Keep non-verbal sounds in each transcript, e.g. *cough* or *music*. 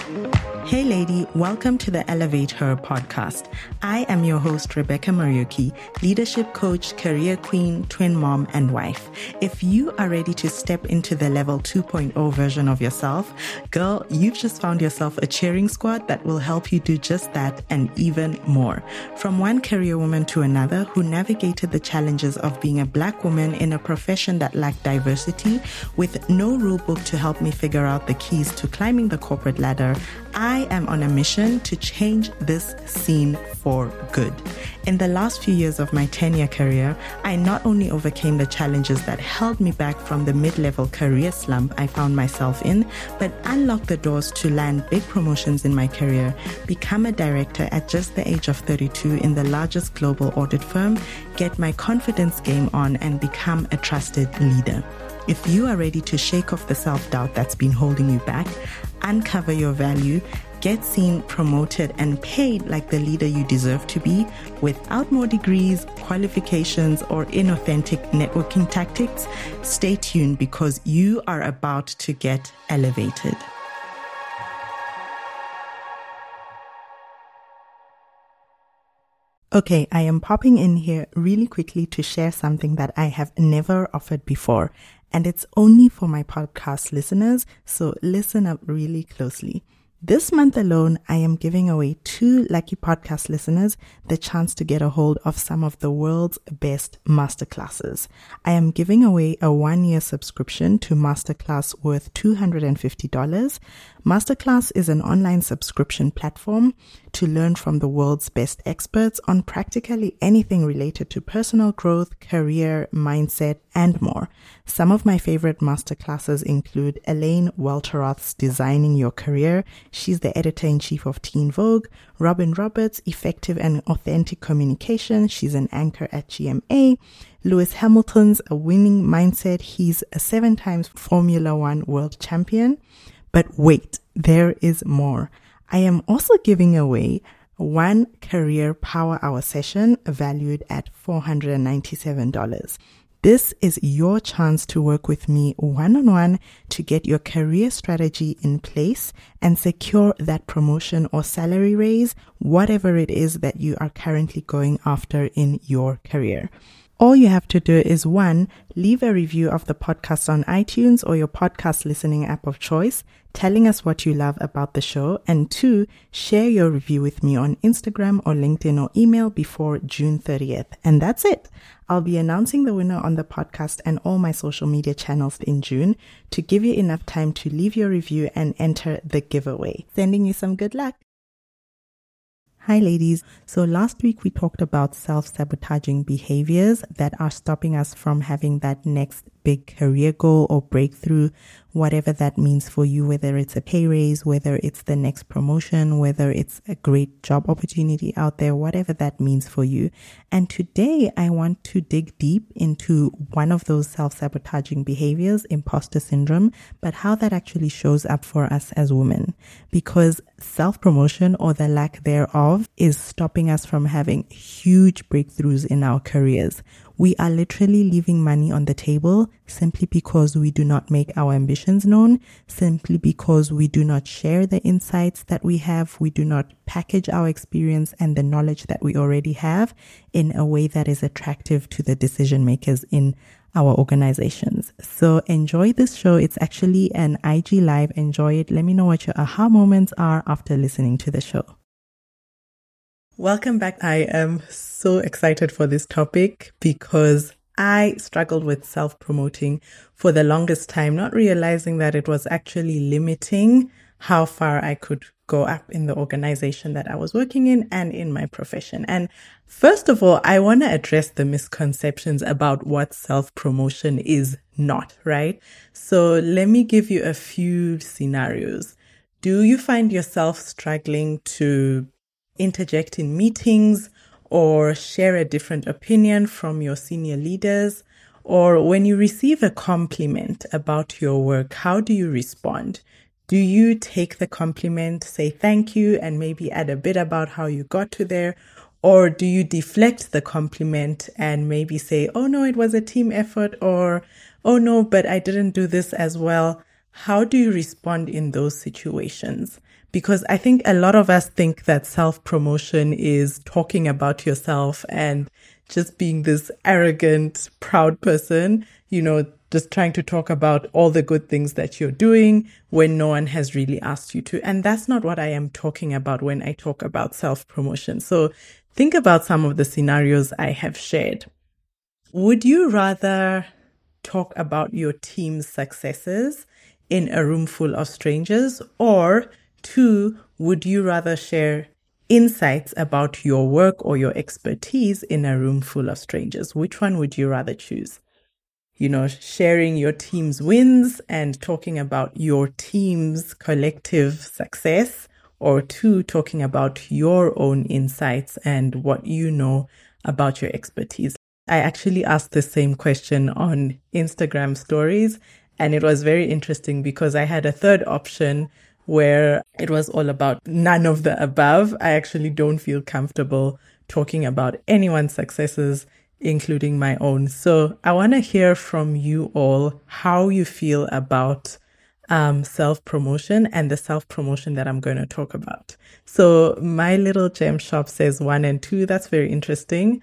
Hey, lady, welcome to the Elevate Her podcast. I am your host, Rebecca Muriuki, leadership coach, career queen, twin mom, and wife. If you are ready to step into the level 2.0 version of yourself, girl, you've just found yourself a cheering squad that will help you do just that and even more. From one career woman to another who navigated the challenges of being a black woman in a profession that lacked diversity with no rule book to help me figure out the keys to climbing the corporate ladder, I am on a mission to change this scene for good. In the last few years of my 10 year career, I not only overcame the challenges that held me back from the mid level career slump I found myself in, but unlocked the doors to land big promotions in my career, become a director at just the age of 32 in the largest global audit firm, get my confidence game on, and become a trusted leader. If you are ready to shake off the self doubt that's been holding you back, uncover your value, get seen, promoted, and paid like the leader you deserve to be without more degrees, qualifications, or inauthentic networking tactics, stay tuned because you are about to get elevated. Okay, I am popping in here really quickly to share something that I have never offered before, and it's only for my podcast listeners, so listen up really closely. This month alone, I am giving away two lucky podcast listeners the chance to get a hold of some of the world's best masterclasses. I am giving away a one year subscription to Masterclass worth $250. Masterclass is an online subscription platform to learn from the world's best experts on practically anything related to personal growth, career, mindset, and more. Some of my favorite masterclasses include Elaine Welteroth's Designing Your Career. She's the editor in chief of Teen Vogue. Robin Roberts, Effective and Authentic Communication. She's an anchor at GMA. Lewis Hamilton's A Winning Mindset. He's a seven times Formula One world champion. But wait, there is more. I am also giving away one career power hour session valued at $497. This is your chance to work with me one on one to get your career strategy in place and secure that promotion or salary raise, whatever it is that you are currently going after in your career. All you have to do is one, leave a review of the podcast on iTunes or your podcast listening app of choice, telling us what you love about the show. And two, share your review with me on Instagram or LinkedIn or email before June 30th. And that's it. I'll be announcing the winner on the podcast and all my social media channels in June to give you enough time to leave your review and enter the giveaway. Sending you some good luck. Hi, ladies. So last week we talked about self sabotaging behaviors that are stopping us from having that next big career goal or breakthrough, whatever that means for you, whether it's a pay raise, whether it's the next promotion, whether it's a great job opportunity out there, whatever that means for you. And today I want to dig deep into one of those self sabotaging behaviors, imposter syndrome, but how that actually shows up for us as women. Because self promotion or the lack thereof is stopping us from having huge breakthroughs in our careers. We are literally leaving money on the table simply because we do not make our ambitions known, simply because we do not share the insights that we have. We do not package our experience and the knowledge that we already have in a way that is attractive to the decision makers in our organizations. So enjoy this show. It's actually an IG live. Enjoy it. Let me know what your aha moments are after listening to the show. Welcome back. I am so excited for this topic because I struggled with self promoting for the longest time, not realizing that it was actually limiting how far I could go up in the organization that I was working in and in my profession. And first of all, I want to address the misconceptions about what self promotion is not, right? So let me give you a few scenarios. Do you find yourself struggling to interject in meetings or share a different opinion from your senior leaders? Or when you receive a compliment about your work, how do you respond? Do you take the compliment, say thank you, and maybe add a bit about how you got to there? Or do you deflect the compliment and maybe say, oh no, it was a team effort, or oh no, but I didn't do this as well? how do you respond in those situations? Because I think a lot of us think that self promotion is talking about yourself and just being this arrogant, proud person, you know, just trying to talk about all the good things that you're doing when no one has really asked you to. And that's not what I am talking about when I talk about self promotion. So think about some of the scenarios I have shared. Would you rather talk about your team's successes in a room full of strangers? Or two, would you rather share insights about your work or your expertise in a room full of strangers? Which one would you rather choose? You know, sharing your team's wins and talking about your team's collective success, or two, talking about your own insights and what you know about your expertise. I actually asked the same question on Instagram stories, and it was very interesting because I had a third option where it was all about none of the above. I actually don't feel comfortable talking about anyone's successes, including my own. So I want to hear from you all how you feel about um, self promotion and the self promotion that I'm going to talk about. So my little gem shop says one and two. That's very interesting.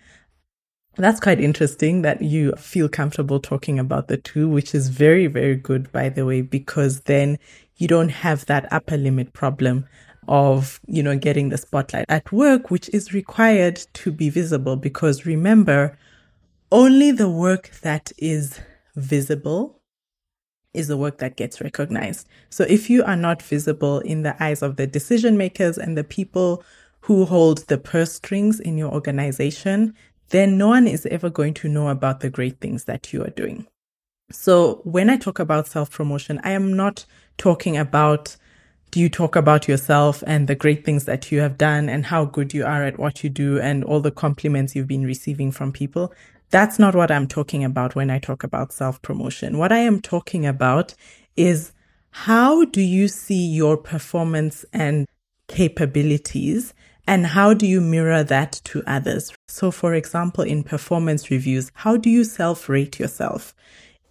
That's quite interesting that you feel comfortable talking about the two, which is very, very good, by the way, because then you don't have that upper limit problem of, you know, getting the spotlight at work, which is required to be visible. Because remember, only the work that is visible is the work that gets recognized. So if you are not visible in the eyes of the decision makers and the people who hold the purse strings in your organization, then no one is ever going to know about the great things that you are doing. So when I talk about self promotion, I am not talking about do you talk about yourself and the great things that you have done and how good you are at what you do and all the compliments you've been receiving from people. That's not what I'm talking about when I talk about self promotion. What I am talking about is how do you see your performance and capabilities and how do you mirror that to others? So, for example, in performance reviews, how do you self rate yourself?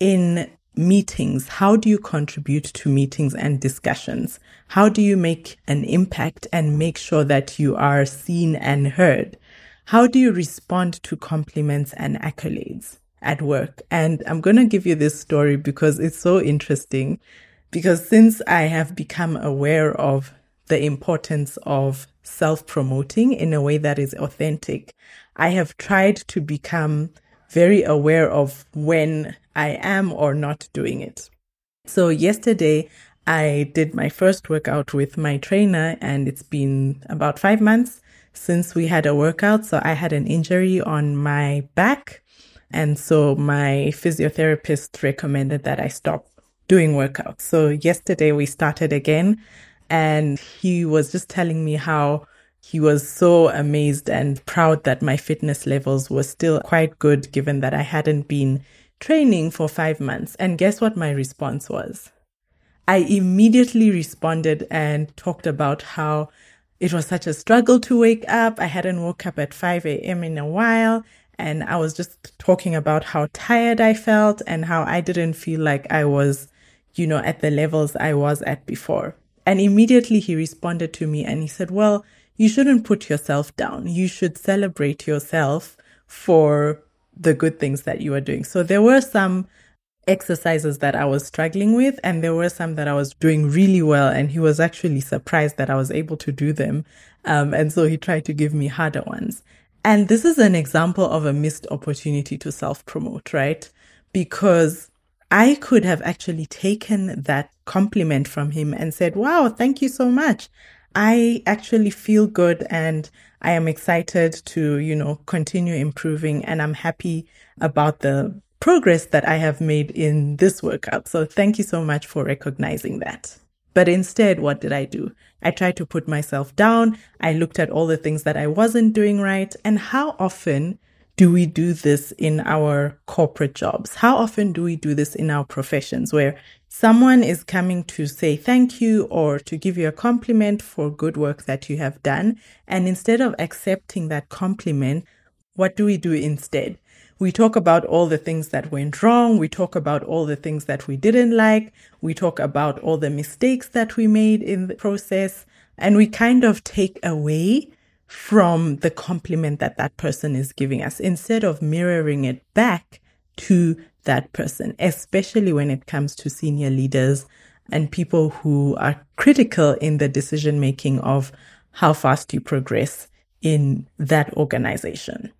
In meetings, how do you contribute to meetings and discussions? How do you make an impact and make sure that you are seen and heard? How do you respond to compliments and accolades at work? And I'm going to give you this story because it's so interesting. Because since I have become aware of the importance of self promoting in a way that is authentic. I have tried to become very aware of when I am or not doing it. So yesterday I did my first workout with my trainer and it's been about five months since we had a workout. So I had an injury on my back. And so my physiotherapist recommended that I stop doing workouts. So yesterday we started again and he was just telling me how he was so amazed and proud that my fitness levels were still quite good given that I hadn't been training for five months. And guess what my response was? I immediately responded and talked about how it was such a struggle to wake up. I hadn't woke up at 5 a.m. in a while. And I was just talking about how tired I felt and how I didn't feel like I was, you know, at the levels I was at before. And immediately he responded to me and he said, well, you shouldn't put yourself down. You should celebrate yourself for the good things that you are doing. So there were some exercises that I was struggling with and there were some that I was doing really well. And he was actually surprised that I was able to do them. Um, and so he tried to give me harder ones. And this is an example of a missed opportunity to self promote, right? Because I could have actually taken that compliment from him and said, wow, thank you so much. I actually feel good and I am excited to, you know, continue improving and I'm happy about the progress that I have made in this workout. So thank you so much for recognizing that. But instead, what did I do? I tried to put myself down. I looked at all the things that I wasn't doing right. And how often do we do this in our corporate jobs? How often do we do this in our professions where someone is coming to say thank you or to give you a compliment for good work that you have done? And instead of accepting that compliment, what do we do instead? We talk about all the things that went wrong. We talk about all the things that we didn't like. We talk about all the mistakes that we made in the process. And we kind of take away from the compliment that that person is giving us instead of mirroring it back to that person, especially when it comes to senior leaders and people who are critical in the decision making of how fast you progress in that organization.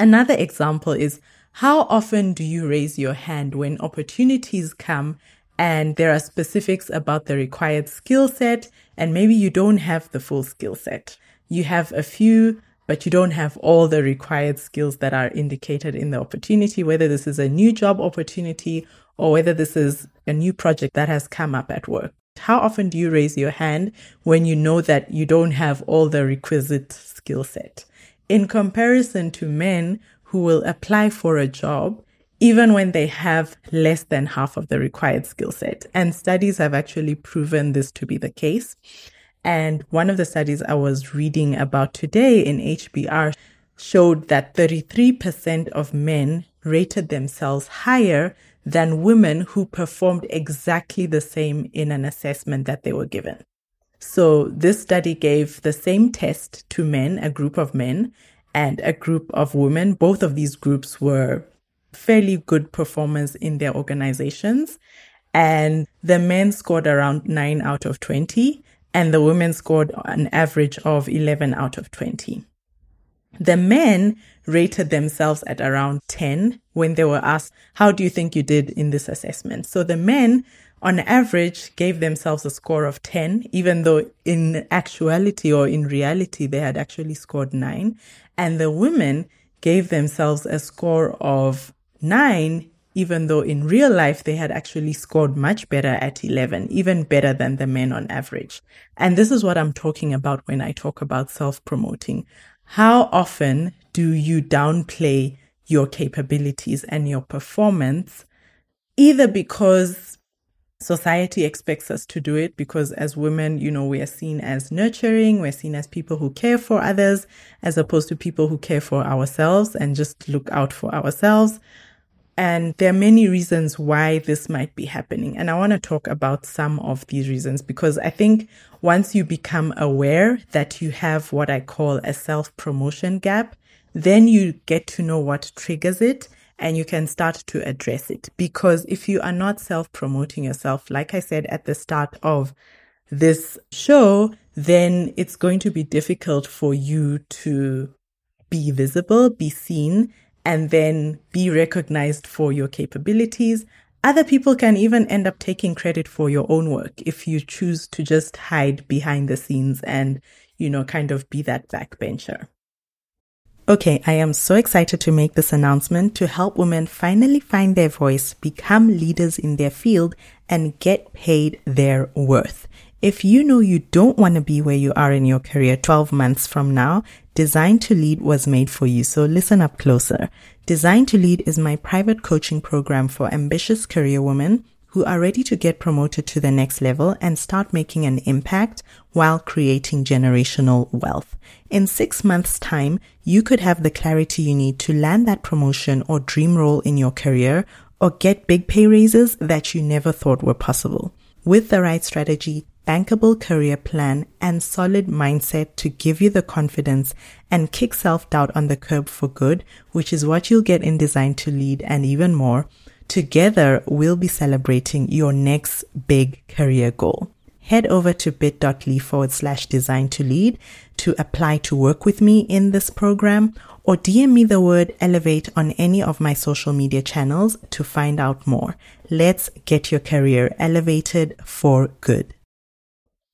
Another example is how often do you raise your hand when opportunities come and there are specifics about the required skill set and maybe you don't have the full skill set? You have a few, but you don't have all the required skills that are indicated in the opportunity, whether this is a new job opportunity or whether this is a new project that has come up at work. How often do you raise your hand when you know that you don't have all the requisite skill set? In comparison to men who will apply for a job even when they have less than half of the required skill set. And studies have actually proven this to be the case. And one of the studies I was reading about today in HBR showed that 33% of men rated themselves higher than women who performed exactly the same in an assessment that they were given. So this study gave the same test to men, a group of men, and a group of women. Both of these groups were fairly good performers in their organizations. And the men scored around 9 out of 20 and the women scored an average of 11 out of 20. The men rated themselves at around 10 when they were asked, How do you think you did in this assessment? So the men, on average, gave themselves a score of 10, even though in actuality or in reality, they had actually scored 9. And the women gave themselves a score of 9, even though in real life they had actually scored much better at 11, even better than the men on average. And this is what I'm talking about when I talk about self promoting. How often do you downplay your capabilities and your performance, either because society expects us to do it, because as women, you know, we are seen as nurturing, we're seen as people who care for others, as opposed to people who care for ourselves and just look out for ourselves and there are many reasons why this might be happening. And I want to talk about some of these reasons because I think once you become aware that you have what I call a self promotion gap, then you get to know what triggers it and you can start to address it. Because if you are not self promoting yourself, like I said at the start of this show, then it's going to be difficult for you to be visible, be seen, and then be recognized for your capabilities. Other people can even end up taking credit for your own work if you choose to just hide behind the scenes and, you know, kind of be that backbencher. Okay, I am so excited to make this announcement to help women finally find their voice, become leaders in their field, and get paid their worth. If you know you don't want to be where you are in your career 12 months from now, Designed to Lead was made for you, so listen up closer. Designed to Lead is my private coaching program for ambitious career women who are ready to get promoted to the next level and start making an impact while creating generational wealth. In six months time, you could have the clarity you need to land that promotion or dream role in your career or get big pay raises that you never thought were possible. With the right strategy, bankable career plan, and solid mindset to give you the confidence and kick self-doubt on the curb for good, which is what you'll get in Designed to Lead and even more, together we'll be celebrating your next big career goal. Head over to bit.ly forward slash design to lead to apply to work with me in this program or DM me the word elevate on any of my social media channels to find out more. Let's get your career elevated for good.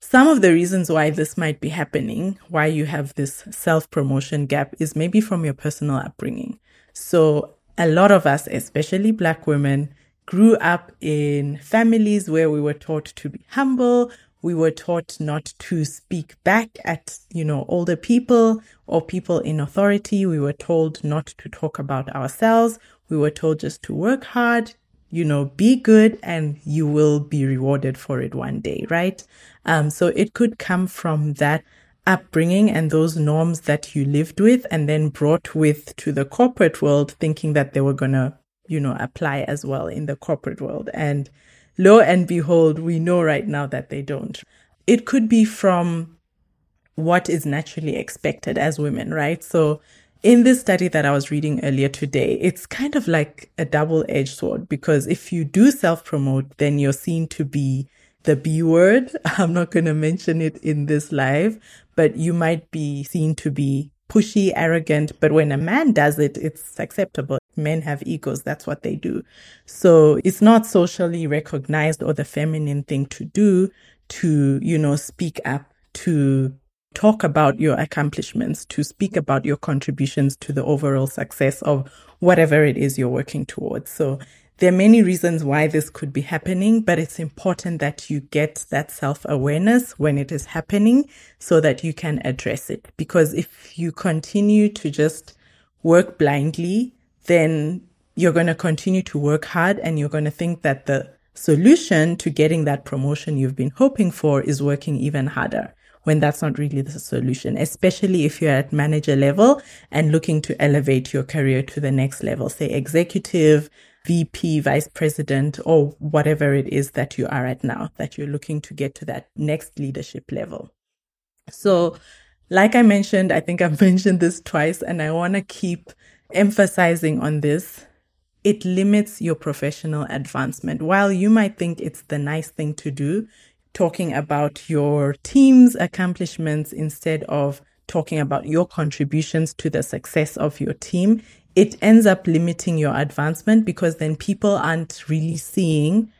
Some of the reasons why this might be happening, why you have this self promotion gap, is maybe from your personal upbringing. So, a lot of us, especially Black women, grew up in families where we were taught to be humble. We were taught not to speak back at, you know, older people or people in authority. We were told not to talk about ourselves. We were told just to work hard, you know, be good and you will be rewarded for it one day, right? Um, so it could come from that upbringing and those norms that you lived with and then brought with to the corporate world thinking that they were going to, you know, apply as well in the corporate world. And lo and behold, we know right now that they don't. It could be from what is naturally expected as women, right? So in this study that I was reading earlier today, it's kind of like a double edged sword because if you do self promote, then you're seen to be the B word. *laughs* I'm not going to mention it in this live, but you might be seen to be pushy, arrogant. But when a man does it, it's acceptable. Men have egos. That's what they do. So it's not socially recognized or the feminine thing to do to, you know, speak up, to talk about your accomplishments, to speak about your contributions to the overall success of whatever it is you're working towards. So there are many reasons why this could be happening, but it's important that you get that self awareness when it is happening so that you can address it. Because if you continue to just work blindly, then you're going to continue to work hard and you're going to think that the solution to getting that promotion you've been hoping for is working even harder when that's not really the solution, especially if you're at manager level and looking to elevate your career to the next level, say executive, VP, vice president, or whatever it is that you are at now, that you're looking to get to that next leadership level. So, like I mentioned, I think I've *laughs* mentioned this twice, and I want to keep emphasizing on this. It limits your professional advancement. While you might think it's the nice thing to do, talking about your team's accomplishments instead of talking about your contributions to the success of your team, it ends up limiting your advancement because then people aren't really seeing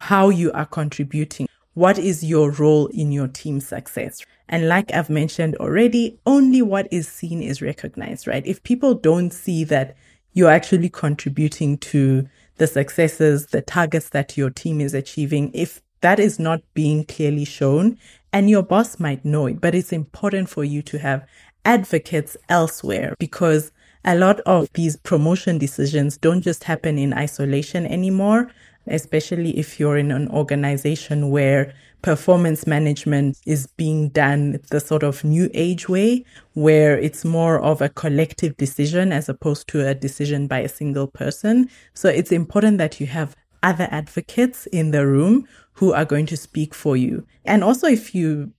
how you are contributing. What is your role in your team's success? And like I've mentioned already, only what is seen is recognized, right? If people don't see that you're actually contributing to the successes, the targets that your team is achieving, if that is not being clearly shown, and your boss might know it, but it's important for you to have advocates elsewhere because a lot of these promotion decisions don't just happen in isolation anymore, especially if you're in an organization where performance management is being done the sort of new age way, where it's more of a collective decision as opposed to a decision by a single person. So it's important that you have other advocates in the room who are going to speak for you. And also if you,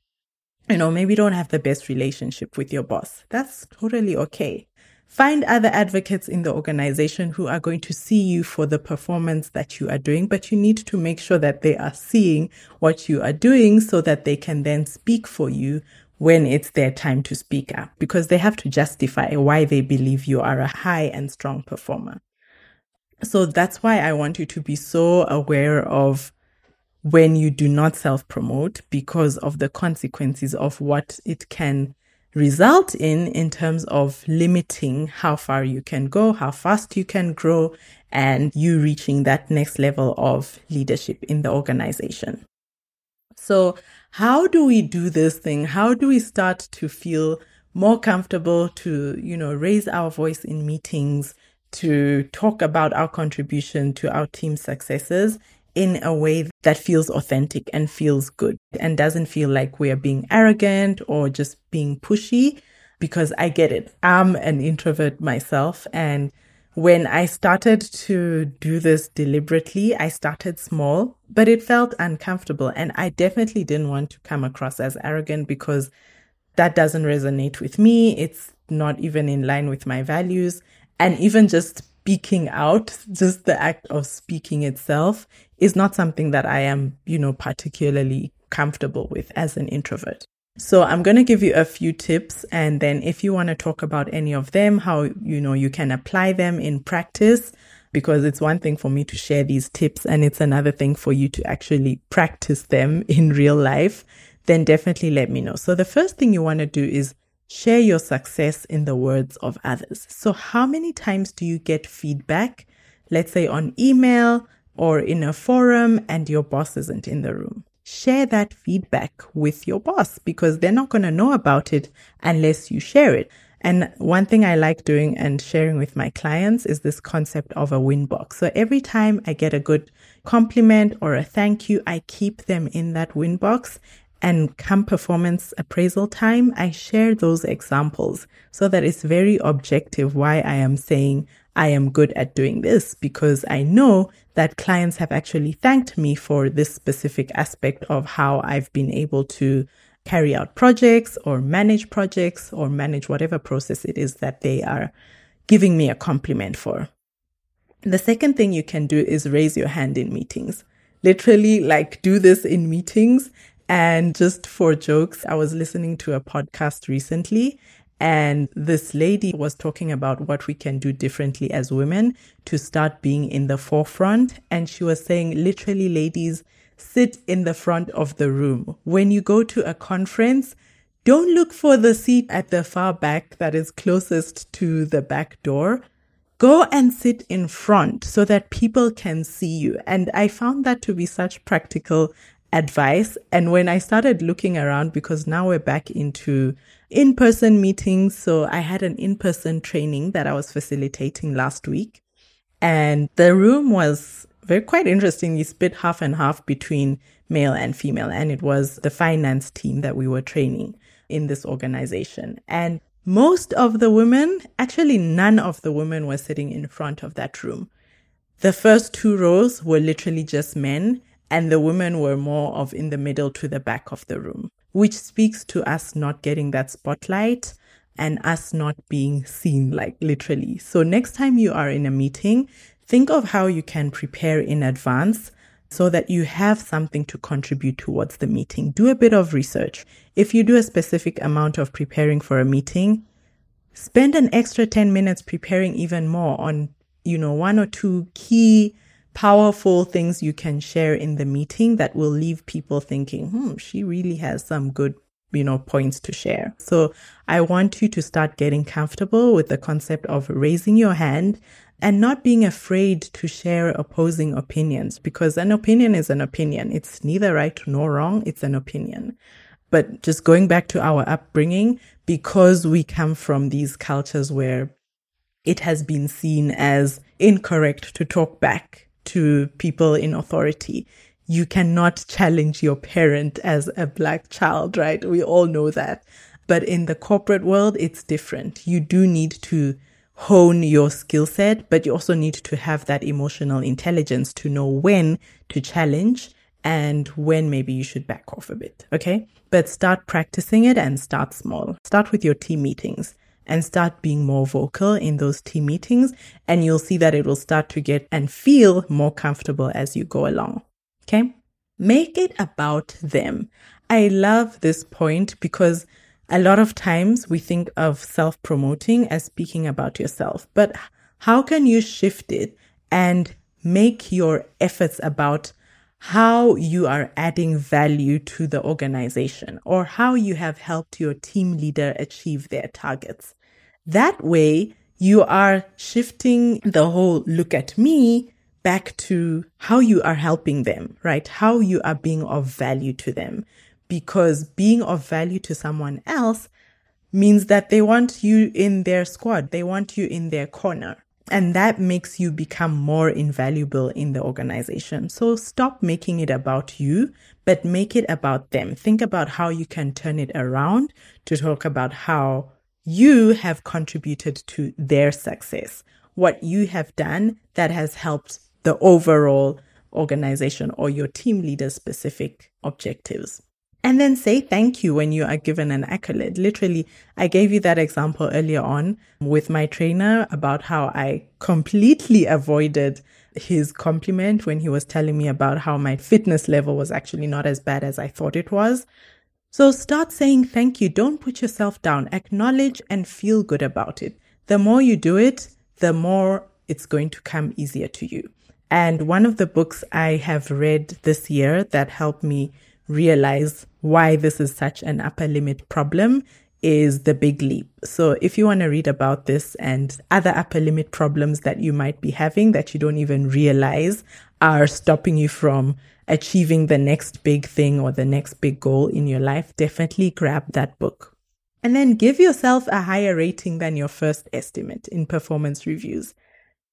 you know, maybe don't have the best relationship with your boss, that's totally okay. Find other advocates in the organization who are going to see you for the performance that you are doing, but you need to make sure that they are seeing what you are doing so that they can then speak for you when it's their time to speak up because they have to justify why they believe you are a high and strong performer. So that's why I want you to be so aware of when you do not self promote because of the consequences of what it can result in in terms of limiting how far you can go, how fast you can grow, and you reaching that next level of leadership in the organization. So how do we do this thing? How do we start to feel more comfortable to, you know, raise our voice in meetings, to talk about our contribution to our team successes in a way that feels authentic and feels good and doesn't feel like we're being arrogant or just being pushy because I get it. I'm an introvert myself. And when I started to do this deliberately, I started small, but it felt uncomfortable. And I definitely didn't want to come across as arrogant because that doesn't resonate with me. It's not even in line with my values. And even just speaking out, just the act of speaking itself is not something that I am, you know, particularly comfortable with as an introvert. So I'm going to give you a few tips. And then if you want to talk about any of them, how, you know, you can apply them in practice, because it's one thing for me to share these tips and it's another thing for you to actually practice them in real life, then definitely let me know. So the first thing you want to do is Share your success in the words of others. So, how many times do you get feedback, let's say on email or in a forum, and your boss isn't in the room? Share that feedback with your boss because they're not going to know about it unless you share it. And one thing I like doing and sharing with my clients is this concept of a win box. So every time I get a good compliment or a thank you, I keep them in that win box And come performance appraisal time, I share those examples so that it's very objective why I am saying I am good at doing this because I know that clients have actually thanked me for this specific aspect of how I've been able to carry out projects or manage projects or manage whatever process it is that they are giving me a compliment for. The second thing you can do is raise your hand in meetings. Literally, like, do this in meetings. And just for jokes, I was listening to a podcast recently and this lady was talking about what we can do differently as women to start being in the forefront. And she was saying, literally, ladies, sit in the front of the room. When you go to a conference, don't look for the seat at the far back that is closest to the back door. Go and sit in front so that people can see you. And I found that to be such practical advice. And when I started looking around, because now we're back into in person meetings. So I had an in person training that I was facilitating last week. And the room was very quite interesting. Split half and half between male and female. And it was the finance team that we were training in this organization. And most of the women, actually none of the women were sitting in front of that room. The first two rows were literally just men and the women were more of in the middle to the back of the room which speaks to us not getting that spotlight and us not being seen, like literally. So next time you are in a meeting, think of how you can prepare in advance so that you have something to contribute towards the meeting. Do a bit of research. If you do a specific amount of preparing for a meeting, spend an extra 10 minutes preparing even more on, you know, one or two key powerful things you can share in the meeting that will leave people thinking, hmm, she really has some good, you know, points to share. So I want you to start getting comfortable with the concept of raising your hand and not being afraid to share opposing opinions because an opinion is an opinion. It's neither right nor wrong. It's an opinion. But just going back to our upbringing, because we come from these cultures where it has been seen as incorrect to talk back to people in authority. You cannot challenge your parent as a black child, right? We all know that. But in the corporate world, it's different. You do need to hone your skill set, but you also need to have that emotional intelligence to know when to challenge and when maybe you should back off a bit. Okay. But start practicing it and start small. Start with your team meetings and start being more vocal in those team meetings. And you'll see that it will start to get and feel more comfortable as you go along. Okay. Make it about them. I love this point because a lot of times we think of self promoting as speaking about yourself, but how can you shift it and make your efforts about how you are adding value to the organization or how you have helped your team leader achieve their targets. That way, you are shifting the whole look at me back to how you are helping them, right? How you are being of value to them. Because being of value to someone else means that they want you in their squad. They want you in their corner. And that makes you become more invaluable in the organization. So stop making it about you, but make it about them. Think about how you can turn it around to talk about how you have contributed to their success. What you have done that has helped the overall organization or your team leader specific objectives. And then say thank you when you are given an accolade. Literally, I gave you that example earlier on with my trainer about how I completely avoided his compliment when he was telling me about how my fitness level was actually not as bad as I thought it was. So start saying thank you. Don't put yourself down. Acknowledge and feel good about it. The more you do it, the more it's going to come easier to you. And one of the books I have read this year that helped me realize why this is such an upper limit problem is The Big Leap. So if you want to read about this and other upper limit problems that you might be having that you don't even realize are stopping you from achieving the next big thing or the next big goal in your life, definitely grab that book. And then give yourself a higher rating than your first estimate in performance reviews.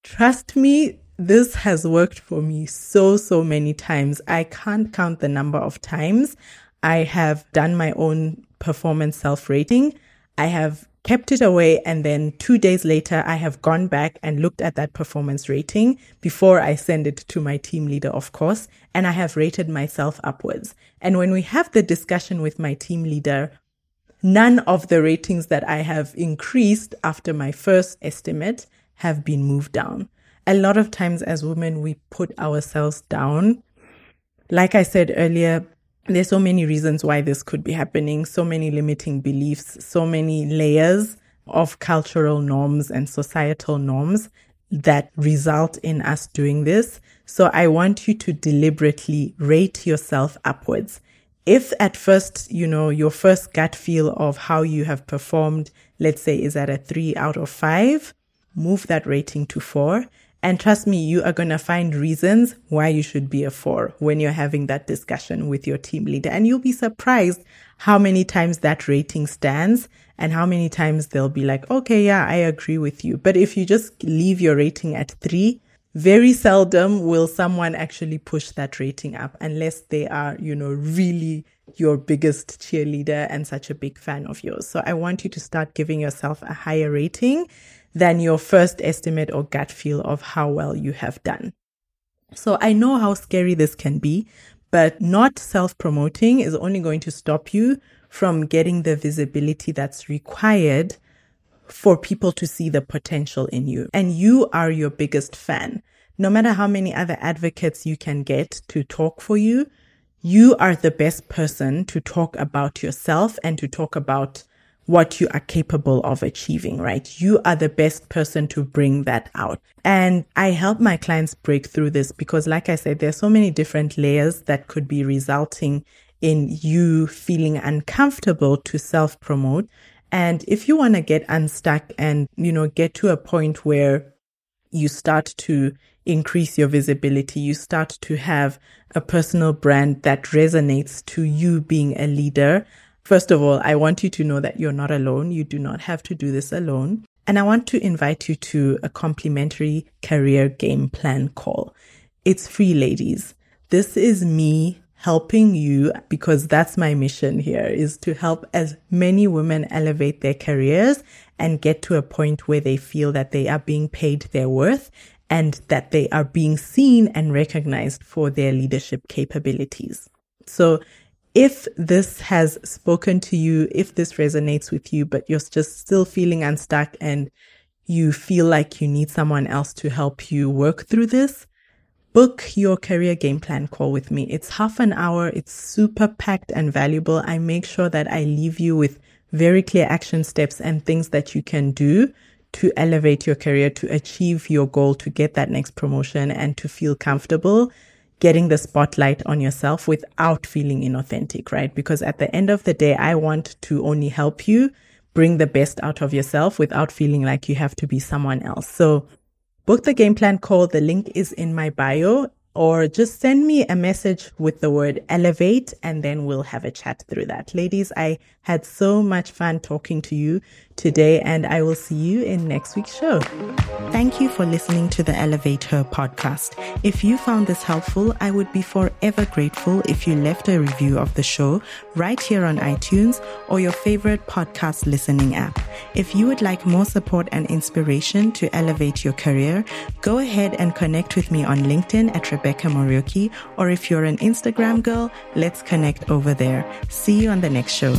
Trust me, this has worked for me so, so many times. I can't count the number of times I have done my own performance self rating. I have kept it away. And then two days later, I have gone back and looked at that performance rating before I send it to my team leader, of course. And I have rated myself upwards. And when we have the discussion with my team leader, none of the ratings that I have increased after my first estimate have been moved down. A lot of times as women, we put ourselves down. Like I said earlier, there's so many reasons why this could be happening, so many limiting beliefs, so many layers of cultural norms and societal norms that result in us doing this. So I want you to deliberately rate yourself upwards. If at first, you know, your first gut feel of how you have performed, let's say is at a three out of five, move that rating to four and trust me, you are going to find reasons why you should be a four when you're having that discussion with your team leader. And you'll be surprised how many times that rating stands and how many times they'll be like, okay, yeah, I agree with you. But if you just leave your rating at three, very seldom will someone actually push that rating up unless they are, you know, really your biggest cheerleader and such a big fan of yours. So I want you to start giving yourself a higher rating than your first estimate or gut feel of how well you have done. So I know how scary this can be, but not self promoting is only going to stop you from getting the visibility that's required for people to see the potential in you. And you are your biggest fan. No matter how many other advocates you can get to talk for you, you are the best person to talk about yourself and to talk about what you are capable of achieving, right? You are the best person to bring that out. And I help my clients break through this because, like I said, there's so many different layers that could be resulting in you feeling uncomfortable to self promote. And if you want to get unstuck and, you know, get to a point where you start to increase your visibility, you start to have a personal brand that resonates to you being a leader, First of all, I want you to know that you're not alone. You do not have to do this alone. And I want to invite you to a complimentary career game plan call. It's free, ladies. This is me helping you because that's my mission here is to help as many women elevate their careers and get to a point where they feel that they are being paid their worth and that they are being seen and recognized for their leadership capabilities. So if this has spoken to you, if this resonates with you, but you're just still feeling unstuck and you feel like you need someone else to help you work through this, book your career game plan call with me. It's half an hour. It's super packed and valuable. I make sure that I leave you with very clear action steps and things that you can do to elevate your career, to achieve your goal, to get that next promotion and to feel comfortable getting the spotlight on yourself without feeling inauthentic, right? Because at the end of the day, I want to only help you bring the best out of yourself without feeling like you have to be someone else. So book the game plan call. The link is in my bio or just send me a message with the word elevate and then we'll have a chat through that. Ladies, I had so much fun talking to you today and I will see you in next week's show. Thank you for listening to the Elevate Her podcast. If you found this helpful, I would be forever grateful if you left a review of the show right here on iTunes or your favorite podcast listening app. If you would like more support and inspiration to elevate your career, go ahead and connect with me on LinkedIn at Rebecca Muriuki, or if you're an Instagram girl, let's connect over there. See you on the next show.